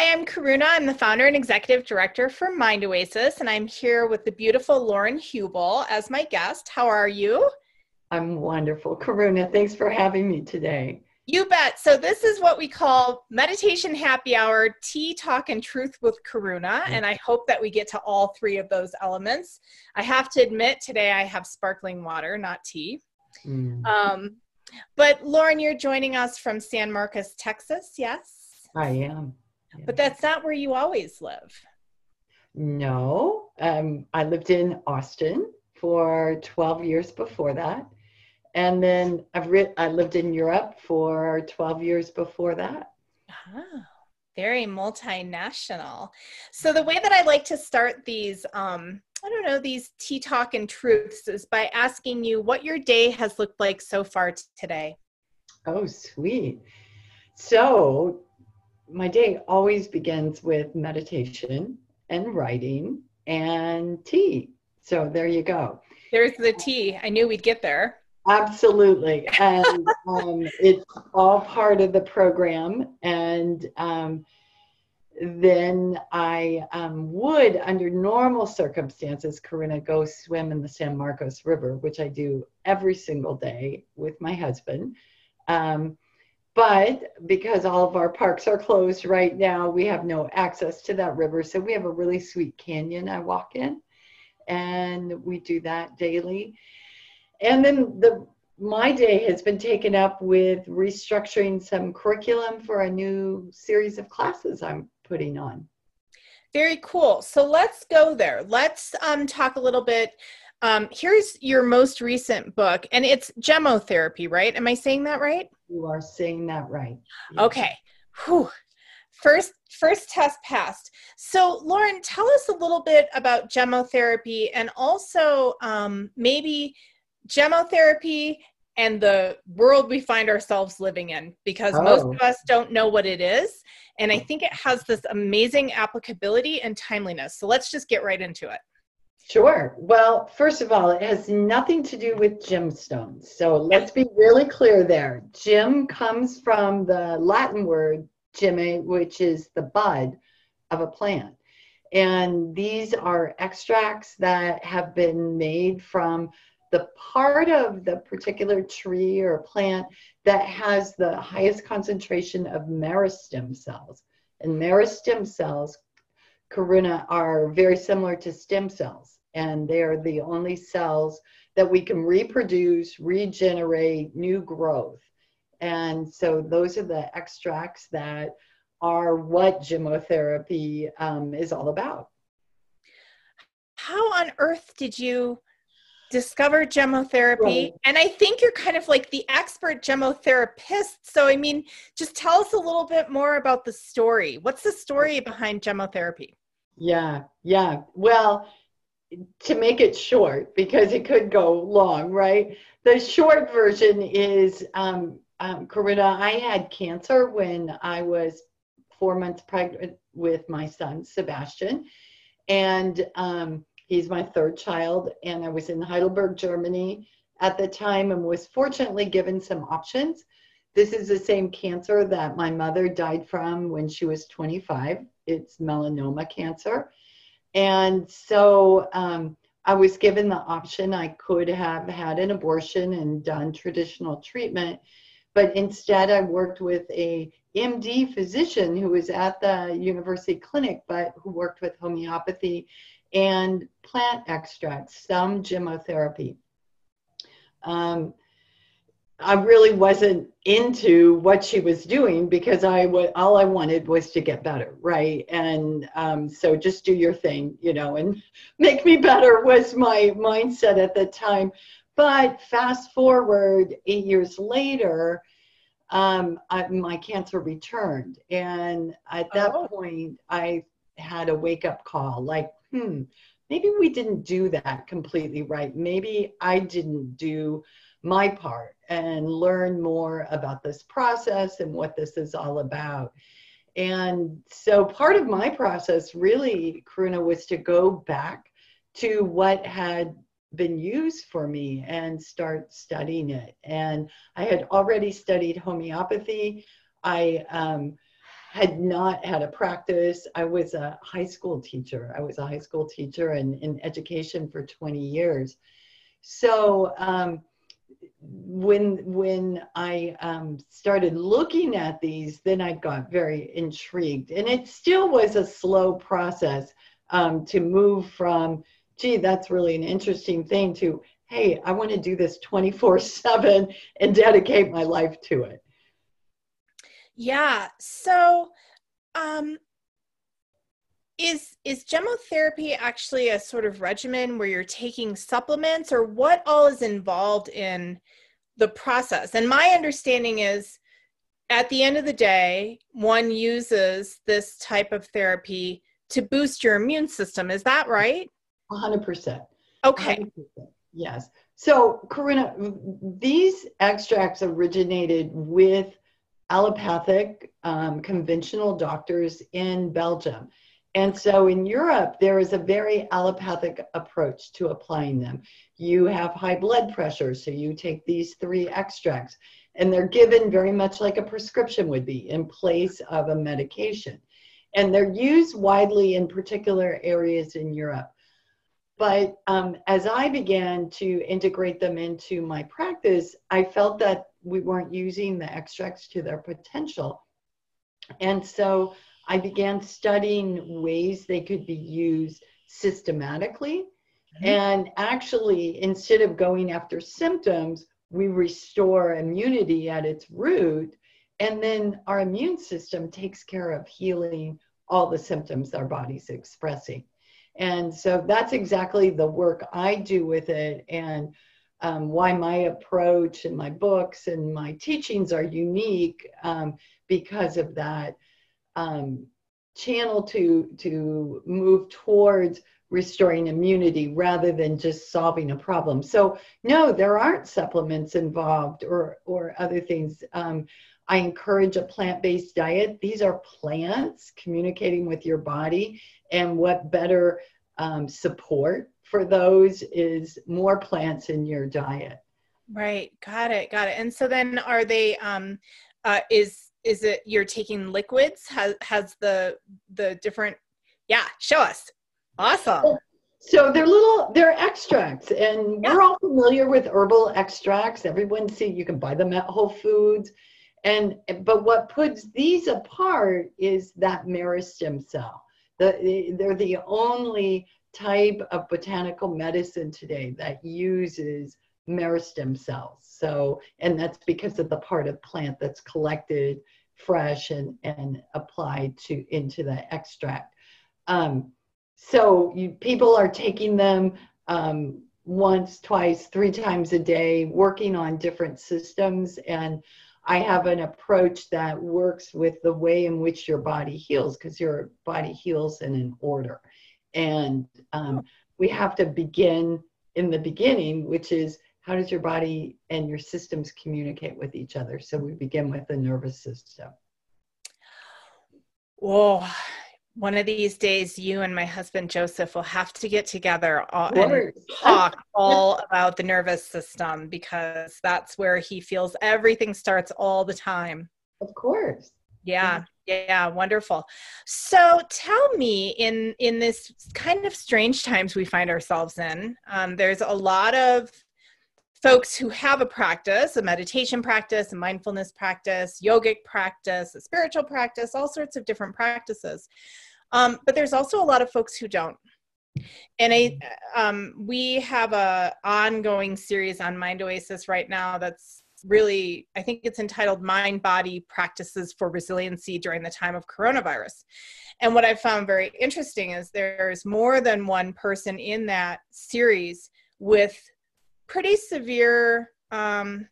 Hi, I'm Karuna. I'm the founder and executive director for Mind Oasis, and I'm here with the beautiful Lauren Hubele as my guest. How are you? I'm wonderful. Karuna, thanks for having me today. You bet. So, this is what we call meditation happy hour, tea talk, and truth with Karuna. And I hope that we get to all three of those elements. I have to admit, today I have sparkling water, not tea. Mm. Um, but, Lauren, you're joining us from San Marcos, Texas, yes? I am. Yeah. But that's not where you always live. No, um, I lived in Austin for 12 years before that and then I've writ- I lived in Europe for 12 years before that. Oh, very multinational. So the way that I like to start these, um, I don't know, these tea talk and truths is by asking you what your day has looked like so far t- today. Oh, sweet. So my day always begins with meditation and writing and tea. So there you go. There's the tea. I knew we'd get there. Absolutely. And um, it's all part of the program. And um, then I um, would, under normal circumstances, Karuna, go swim in the San Marcos River, which I do every single day with my husband. But because all of our parks are closed right now, we have no access to that river. So we have a really sweet canyon I walk in, and we do that daily and then the my day has been taken up with restructuring some curriculum for a new series of classes I'm putting on. Very cool. So let's go there. Let's um, talk a little bit. Um, here's your most recent book, and it's gemmotherapy, right? Am I saying that right? You are saying that right. Yes. Okay. Whew. First, first test passed. So, Lauren, tell us a little bit about gemmotherapy, and also um, maybe gemmotherapy and the world we find ourselves living in because oh. most of us don't know what it is. And I think it has this amazing applicability and timeliness. So let's just get right into it. Sure. Well, first of all, it has nothing to do with gemstones. So let's be really clear there. Gem comes from the Latin word gemme, which is the bud of a plant. And these are extracts that have been made from the part of the particular tree or plant that has the highest concentration of meristem cells. And meristem cells, Karuna, are very similar to stem cells. And they are the only cells that we can reproduce, regenerate, new growth. And so those are the extracts that are what gemmotherapy um, is all about. How on earth did you discover gemmotherapy right. and i think you're kind of like the expert gemmotherapist so i mean just tell us a little bit more about the story what's the story behind gemmotherapy yeah yeah well to make it short because it could go long right the short version is um, um Karuna, i had cancer when i was four months pregnant with my son sebastian and um, He's my third child, and I was in Heidelberg, Germany at the time and was fortunately given some options. This is the same cancer that my mother died from when she was 25. It's melanoma cancer. And so um, I was given the option. I could have had an abortion and done traditional treatment, but instead I worked with a MD physician who was at the university clinic, but who worked with homeopathy and plant extracts, some gemmotherapy. Um, I really wasn't into what she was doing because I w- all I wanted was to get better, right? And um, so just do your thing, you know, and make me better was my mindset at the time. But fast forward eight years later, um, I, my cancer returned, and at that oh. point, I had a wake up call, like hmm, maybe we didn't do that completely right. Maybe I didn't do my part and learn more about this process and what this is all about. And so part of my process really, Karuna, was to go back to what had been used for me and start studying it. And I had already studied homeopathy. I um, had not had a practice. I was a high school teacher. I was a high school teacher and in education for 20 years. So um, when when I um, started looking at these, then I got very intrigued, and it still was a slow process um, to move from, gee, that's really an interesting thing, to hey, I want to do this 24 7 and dedicate my life to it. Yeah. So, um, is is gemmotherapy actually a sort of regimen where you're taking supplements, or what all is involved in the process? And my understanding is, at the end of the day, one uses this type of therapy to boost your immune system. Is that right? 100%. Okay. 100%. Yes. So, Karuna, these extracts originated with allopathic um, conventional doctors in Belgium. And so in Europe, there is a very allopathic approach to applying them. You have high blood pressure, so you take these three extracts, and they're given very much like a prescription would be in place of a medication. And they're used widely in particular areas in Europe. But um, as I began to integrate them into my practice, I felt that we weren't using the extracts to their potential. And so I began studying ways they could be used systematically. Mm-hmm. And actually, instead of going after symptoms, we restore immunity at its root. And then our immune system takes care of healing all the symptoms our body's expressing. And so that's exactly the work I do with it and um, why my approach and my books and my teachings are unique um, because of that um, channel to, to move towards restoring immunity rather than just solving a problem. So no, there aren't supplements involved or, or other things. Um, I encourage a plant based diet. These are plants communicating with your body. And what better um, support for those is more plants in your diet. Right. Got it. Got it. And so then are they, um, uh, is, is it you're taking liquids? Has, has the, the different, yeah, show us. Awesome. So they're little, they're extracts, and yeah. we're all familiar with herbal extracts. Everyone see you can buy them at Whole Foods. And but what puts these apart is that meristem cell. The, they're the only type of botanical medicine today that uses meristem cells. So, and that's because of the part of plant that's collected fresh and, and applied to into the extract. Um, so you, people are taking them um, once, twice, three times a day, working on different systems. And I have an approach that works with the way in which your body heals because your body heals in an order. And um, we have to begin in the beginning, which is how does your body and your systems communicate with each other? So we begin with the nervous system. Whoa, one of these days you and my husband joseph will have to get together and talk all about the nervous system because that's where he feels everything starts all the time. Of course. Yeah. yeah wonderful. So tell me in in this kind of strange times we find ourselves in um, there's a lot of folks who have a practice, a meditation practice, a mindfulness practice, yogic practice, a spiritual practice, all sorts of different practices. Um, but there's also a lot of folks who don't. And I, um, we have a ongoing series on Mind Oasis right now that's really, I think it's entitled Mind Body Practices for Resiliency During the Time of Coronavirus. And what I found very interesting is there's more than one person in that series with pretty severe, um,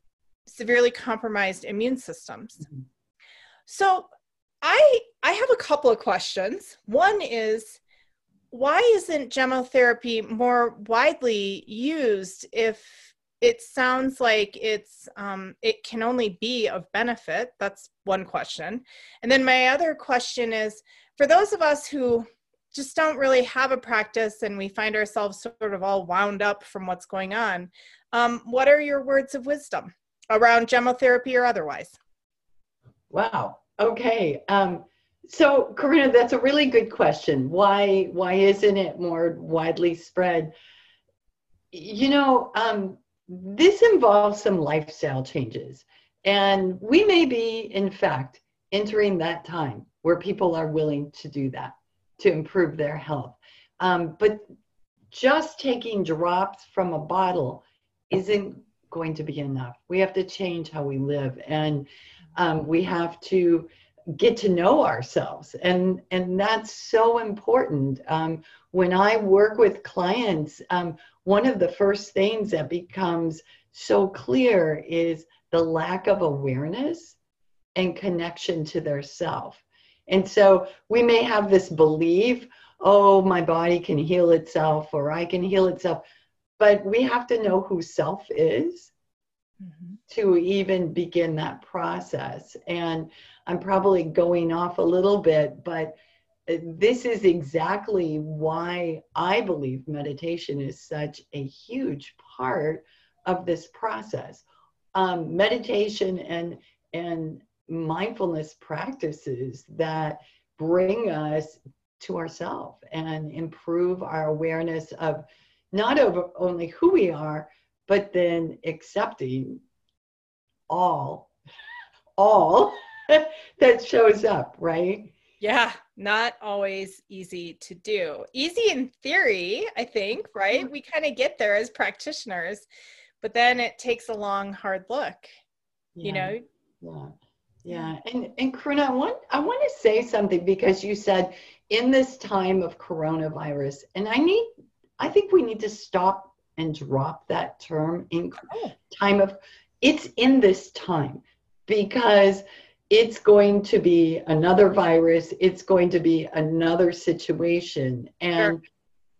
severely compromised immune systems. Mm-hmm. So I I have a couple of questions. One is why isn't gemmotherapy more widely used if it sounds like it's um, it can only be of benefit that's one question and then my other question is for those of us who just don't really have a practice and we find ourselves sort of all wound up from what's going on. Um, what are your words of wisdom around gemmotherapy or otherwise? Wow. Okay. Um, so Karuna, that's a really good question. Why why isn't it more widely spread? You know, um, this involves some lifestyle changes, and we may be, in fact, entering that time where people are willing to do that to improve their health. Um, but just taking drops from a bottle isn't going to be enough. We have to change how we live, and um, we have to get to know ourselves, and and that's so important. Um, when I work with clients, um, one of the first things that becomes so clear is the lack of awareness and connection to their self. And so we may have this belief, oh, my body can heal itself or I can heal itself, but we have to know who self is mm-hmm. to even begin that process. And I'm probably going off a little bit, but this is exactly why I believe meditation is such a huge part of this process. Um, meditation and and mindfulness practices that bring us to ourselves and improve our awareness of not over only who we are, but then accepting all, all that shows up, right? Yeah, not always easy to do. Easy in theory, I think, right? Mm-hmm. We kind of get there as practitioners, but then it takes a long, hard look. Yeah. You know? Yeah. Yeah. And and Karuna, I want I want to say something because you said in this time of coronavirus, and I need I think we need to stop and drop that term in oh. time of it's in this time because it's going to be another virus, it's going to be another situation. And sure.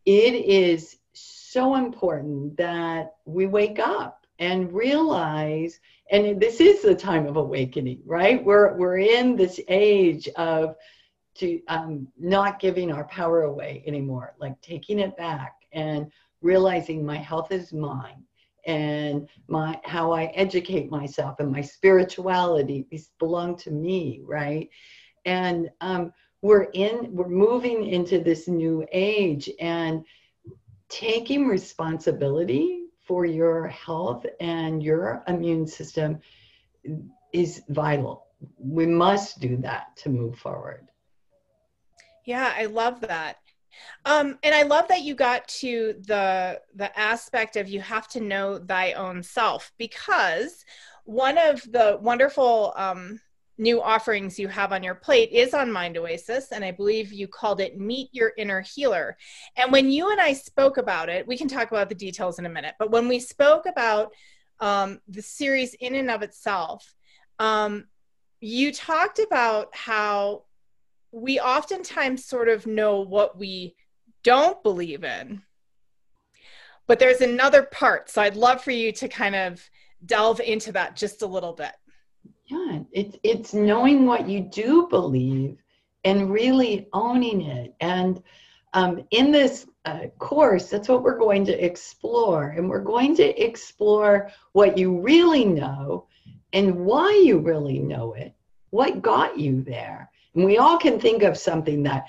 it is so important that we wake up and realize and this is the time of awakening right we're we're in this age of to um, not giving our power away anymore like taking it back and realizing my health is mine and my how I educate myself and my spirituality these belong to me, right? And um, we're in we're moving into this new age and taking responsibility for your health and your immune system is vital. We must do that to move forward. Yeah, I love that. Um, and I love that you got to the the aspect of you have to know thy own self because one of the wonderful um, new offerings you have on your plate is on Mind Oasis, and I believe you called it Meet Your Inner Healer. And when you and I spoke about it, we can talk about the details in a minute, but when we spoke about um, the series in and of itself, um, you talked about how we oftentimes sort of know what we don't believe in. But there's another part. So I'd love for you to kind of delve into that just a little bit. Yeah, it's it's knowing what you do believe and really owning it. And um, in this uh, course, that's what we're going to explore. And we're going to explore what you really know and why you really know it, what got you there. And we all can think of something that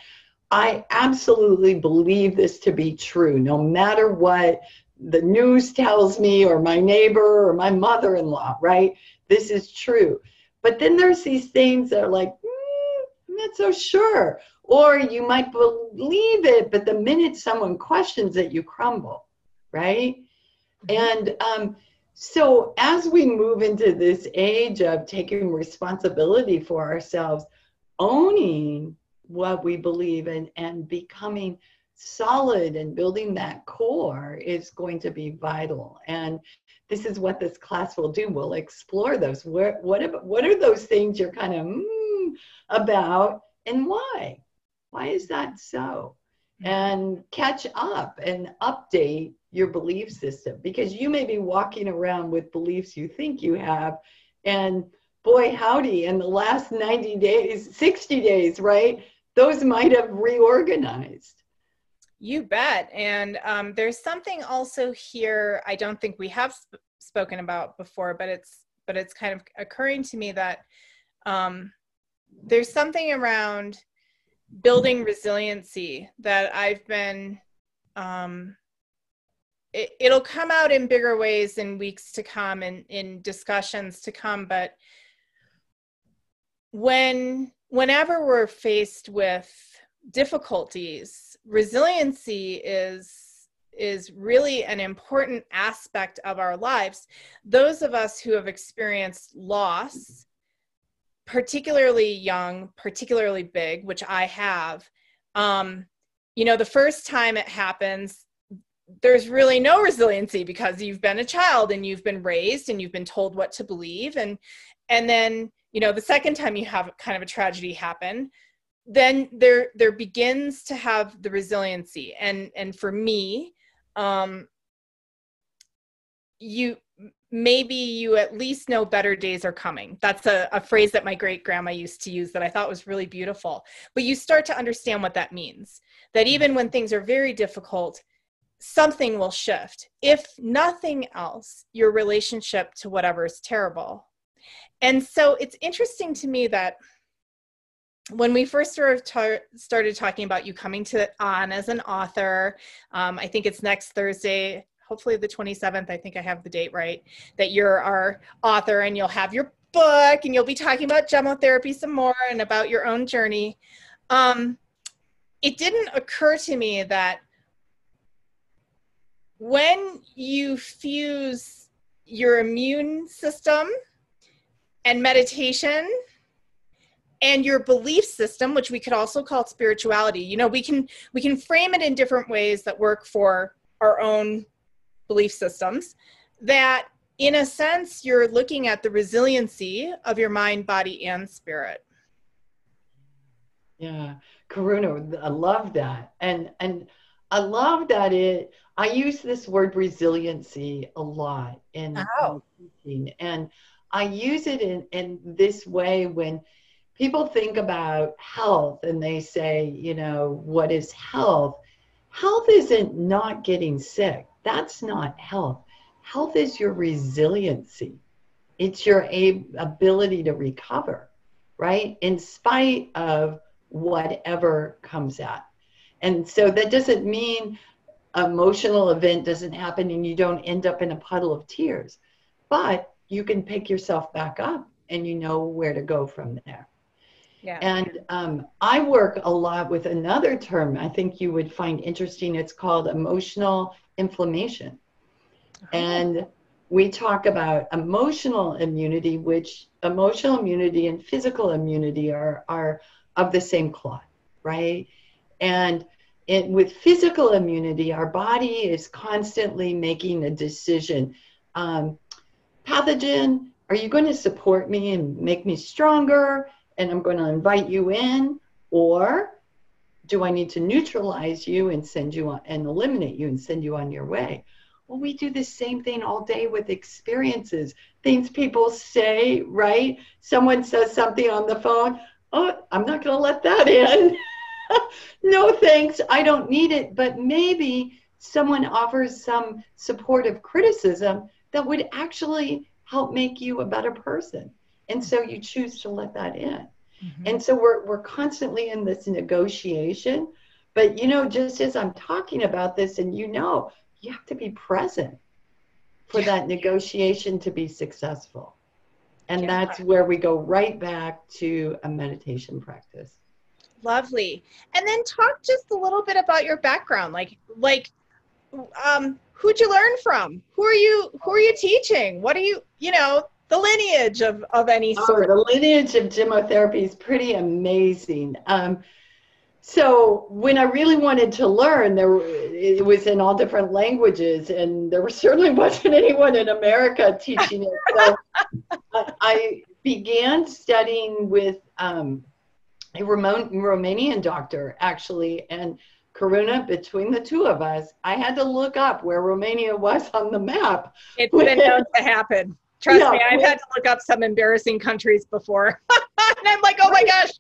I absolutely believe this to be true, no matter what the news tells me, or my neighbor, or my mother in law, right? This is true. But then there's these things that are like, mm, I'm not so sure. Or you might believe it, but the minute someone questions it, you crumble, right? Mm-hmm. And um, so as we move into this age of taking responsibility for ourselves, owning what we believe in and becoming solid and building that core is going to be vital. And this is what this class will do. We'll explore those. Where, what, what are those things you're kind of mm, about and why? Why is that so? And catch up and update your belief system because you may be walking around with beliefs you think you have and boy howdy in the last 90 days 60 days right those might have reorganized you bet and um, there's something also here i don't think we have sp- spoken about before but it's but it's kind of occurring to me that um, there's something around building resiliency that I've been um, it, it'll come out in bigger ways in weeks to come and in discussions to come but when whenever we're faced with difficulties resiliency is is really an important aspect of our lives. Those of us who have experienced loss particularly young particularly big which i have um, you know the first time it happens there's really no resiliency because you've been a child and you've been raised and you've been told what to believe. And and then you know the second time you have kind of a tragedy happen then there there begins to have the resiliency and and for me um you maybe you at least know better days are coming that's a, a phrase that my great grandma used to use that i thought was really beautiful but you start to understand what that means that even when things are very difficult something will shift. If nothing else, your relationship to whatever is terrible. And so it's interesting to me that when we first sort of tar- started talking about you coming to on as an author, um, I think it's next Thursday, hopefully the 27th. I think I have the date right. That you're our author and you'll have your book and you'll be talking about gemmotherapy some more and about your own journey. Um, it didn't occur to me that when you fuse your immune system and meditation and your belief system which we could also call spirituality. You know we can we can frame it in different ways that work for our own belief systems that in a sense you're looking at the resiliency of your mind body and spirit. Yeah. Karuna i love that. And and i love that it I use this word resiliency a lot in, oh. teaching, and I use it in, in this way when people think about health and they say, you know, what is health? Health isn't not getting sick. That's not health. Health is your resiliency. It's your ability to recover, right? In spite of whatever comes at. And so that doesn't mean emotional event doesn't happen and you don't end up in a puddle of tears. But you can pick yourself back up and you know where to go from there. Yeah. And um, I work a lot with another term I think you would find interesting. It's called emotional inflammation. Oh. And we talk about emotional immunity, which emotional immunity and physical immunity are, are of the same cloth, right? And it, with physical immunity, our body is constantly making a decision. Um, pathogen, are you going to support me and make me stronger? And I'm going to invite you in, or do I need to neutralize you and send you on, and eliminate you and send you on your way? Well, we do the same thing all day with experiences, things people say, right? Someone says something on the phone. Oh, I'm not going to let that in. no thanks, I don't need it. But maybe someone offers some supportive criticism that would actually help make you a better person. And so you choose to let that in. Mm-hmm. And so we're, we're constantly in this negotiation. But, you know, just as I'm talking about this, and you know, you have to be present for that negotiation to be successful. And yeah. that's where we go right back to a meditation practice. Lovely. And then talk just a little bit about your background. Like like um who'd you learn from? Who are you who are you teaching? What are you, you know, the lineage of of any oh, sort. Oh, the lineage of gemmotherapy is pretty amazing. Um so when I really wanted to learn, there it was in all different languages, and there certainly wasn't anyone in America teaching it. So I began studying with um, a Romanian doctor actually, and Karuna, between the two of us, I had to look up where Romania was on the map. It's been known to happen. Trust yeah, me, I've had to look up some embarrassing countries before. and I'm like, oh my gosh,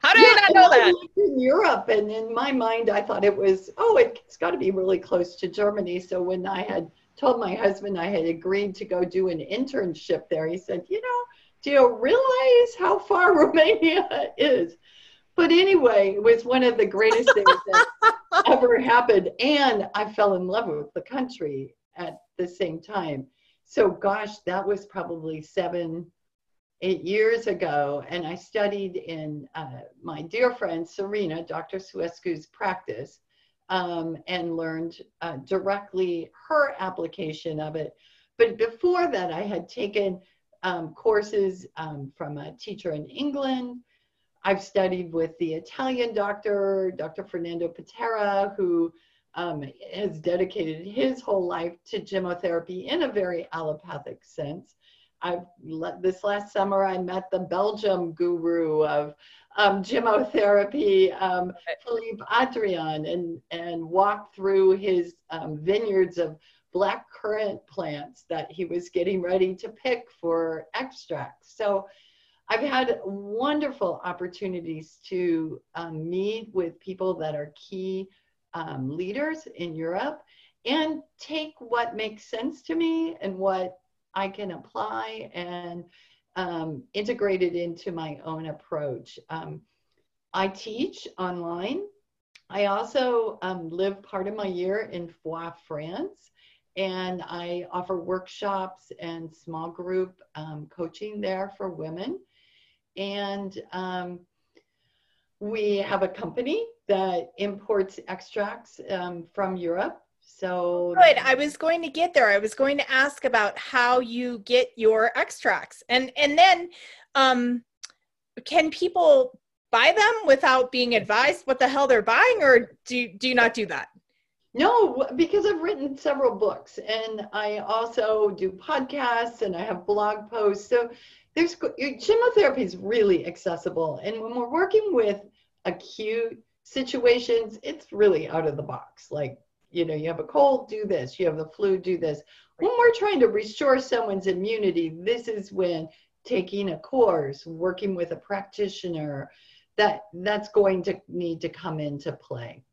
how did yeah, I not know that? in Europe, and in my mind, I thought it was, oh, it's got to be really close to Germany. So when I had told my husband I had agreed to go do an internship there, he said, you know, do you realize how far Romania is? But anyway, it was one of the greatest things that ever happened. And I fell in love with the country at the same time. So, gosh, that was probably seven, eight years ago. And I studied in uh, my dear friend Serena, Dr. Suescu's practice, um, and learned uh, directly her application of it. But before that, I had taken um, courses um, from a teacher in England. I've studied with the Italian doctor, Dr. Fernando Piterà, who um, has dedicated his whole life to gemmotherapy in a very allopathic sense. I've this last summer I met the Belgium guru of um, gemmotherapy, um, Philippe Andrianne, and and walked through his um, vineyards of black currant plants that he was getting ready to pick for extracts. So I've had wonderful opportunities to um, meet with people that are key um, leaders in Europe and take what makes sense to me and what I can apply and um, integrate it into my own approach. Um, I teach online. I also um, live part of my year in Foix, France, and I offer workshops and small group um, coaching there for women. And um, we have a company that imports extracts um, from Europe. So good. I was going to get there. I was going to ask about how you get your extracts, and and then um, can people buy them without being advised what the hell they're buying, or do do you not do that? No, because I've written several books, and I also do podcasts, and I have blog posts. So there's gemmotherapy is really accessible, and when we're working with acute situations, it's really out of the box. Like, you know, you have a cold, do this. You have the flu, do this. When we're trying to restore someone's immunity, this is when taking a course, working with a practitioner, that that's going to need to come into play.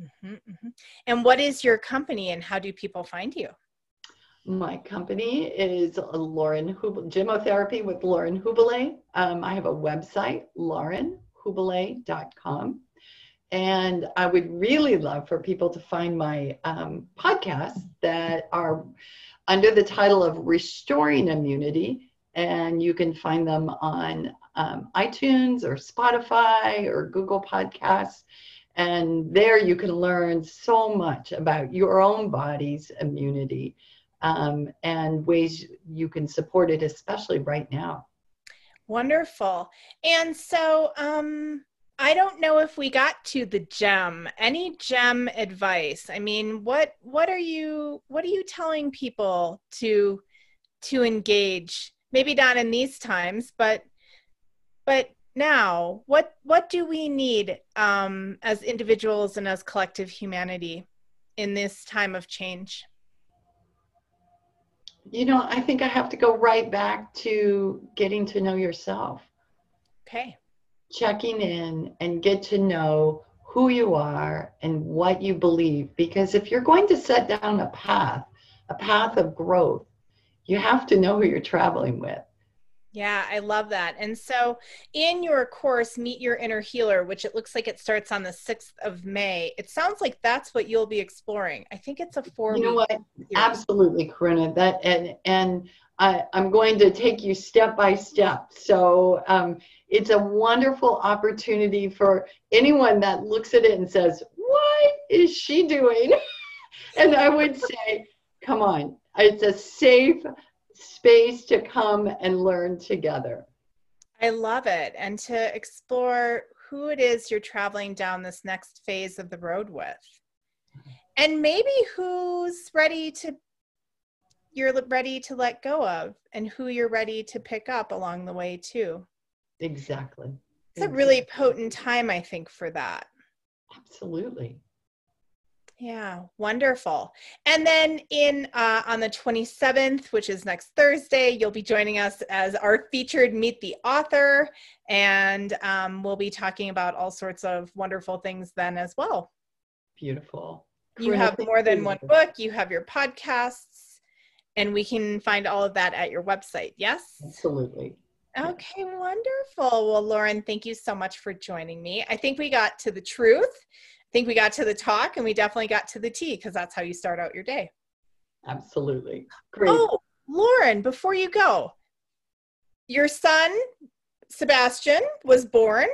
Mm-hmm, mm-hmm. And what is your company, and how do people find you? My company is Lauren Hubele, Gemmotherapy with Lauren Hubele. Um, I have a website, laurenhubele.com. And I would really love for people to find my um, podcasts that are under the title of Restoring Immunity. And you can find them on um, iTunes or Spotify or Google Podcasts. And there you can learn so much about your own body's immunity um, and ways you can support it, especially right now. Wonderful. And so, um, I don't know if we got to the gem. Any gem advice? I mean, what what are you what are you telling people to to engage? Maybe not in these times, but but now, what what do we need um, as individuals and as collective humanity in this time of change? You know, I think I have to go right back to getting to know yourself. Okay. Checking in and get to know who you are and what you believe. Because if you're going to set down a path, a path of growth, you have to know who you're traveling with. Yeah, I love that. And so, in your course, Meet Your Inner Healer, which it looks like it starts on the 6th of May, it sounds like that's what you'll be exploring. I think it's a four You know what? Absolutely, Karuna. That and and I, am going to take you step by step. So um, it's a wonderful opportunity for anyone that looks at it and says, What is she doing? and I would say, Come on, it's a safe, space to come and learn together. I love it. And to explore who it is you're traveling down this next phase of the road with. And maybe who's ready to you're ready to let go of and who you're ready to pick up along the way too. Exactly. It's exactly. a really potent time I think for that. Absolutely. Yeah, wonderful. And then in uh, on the 27th, which is next Thursday, you'll be joining us as our featured Meet the Author, and um, we'll be talking about all sorts of wonderful things then as well. Beautiful. You have more than one book. You have your podcasts, and we can find all of that at your website. Yes. Absolutely. Okay, wonderful. Well, Lauren, thank you so much for joining me. I think we got to the truth. I think we got to the talk and we definitely got to the tea because that's how you start out your day. Absolutely. Great. Oh, Lauren, before you go, your son, Sebastian, was born.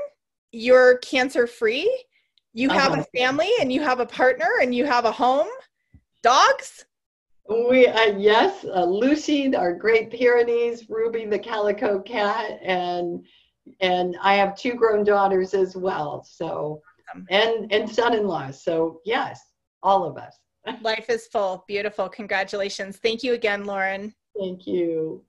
You're cancer free. You have uh-huh. a family and you have a partner and you have a home. Dogs? We uh, yes, uh, Lucy, our Great Pyrenees, Ruby, the calico cat, and and I have two grown daughters as well. So and and son-in-law. So yes, all of us. Life is full. Beautiful. Congratulations. Thank you again, Lauren. Thank you.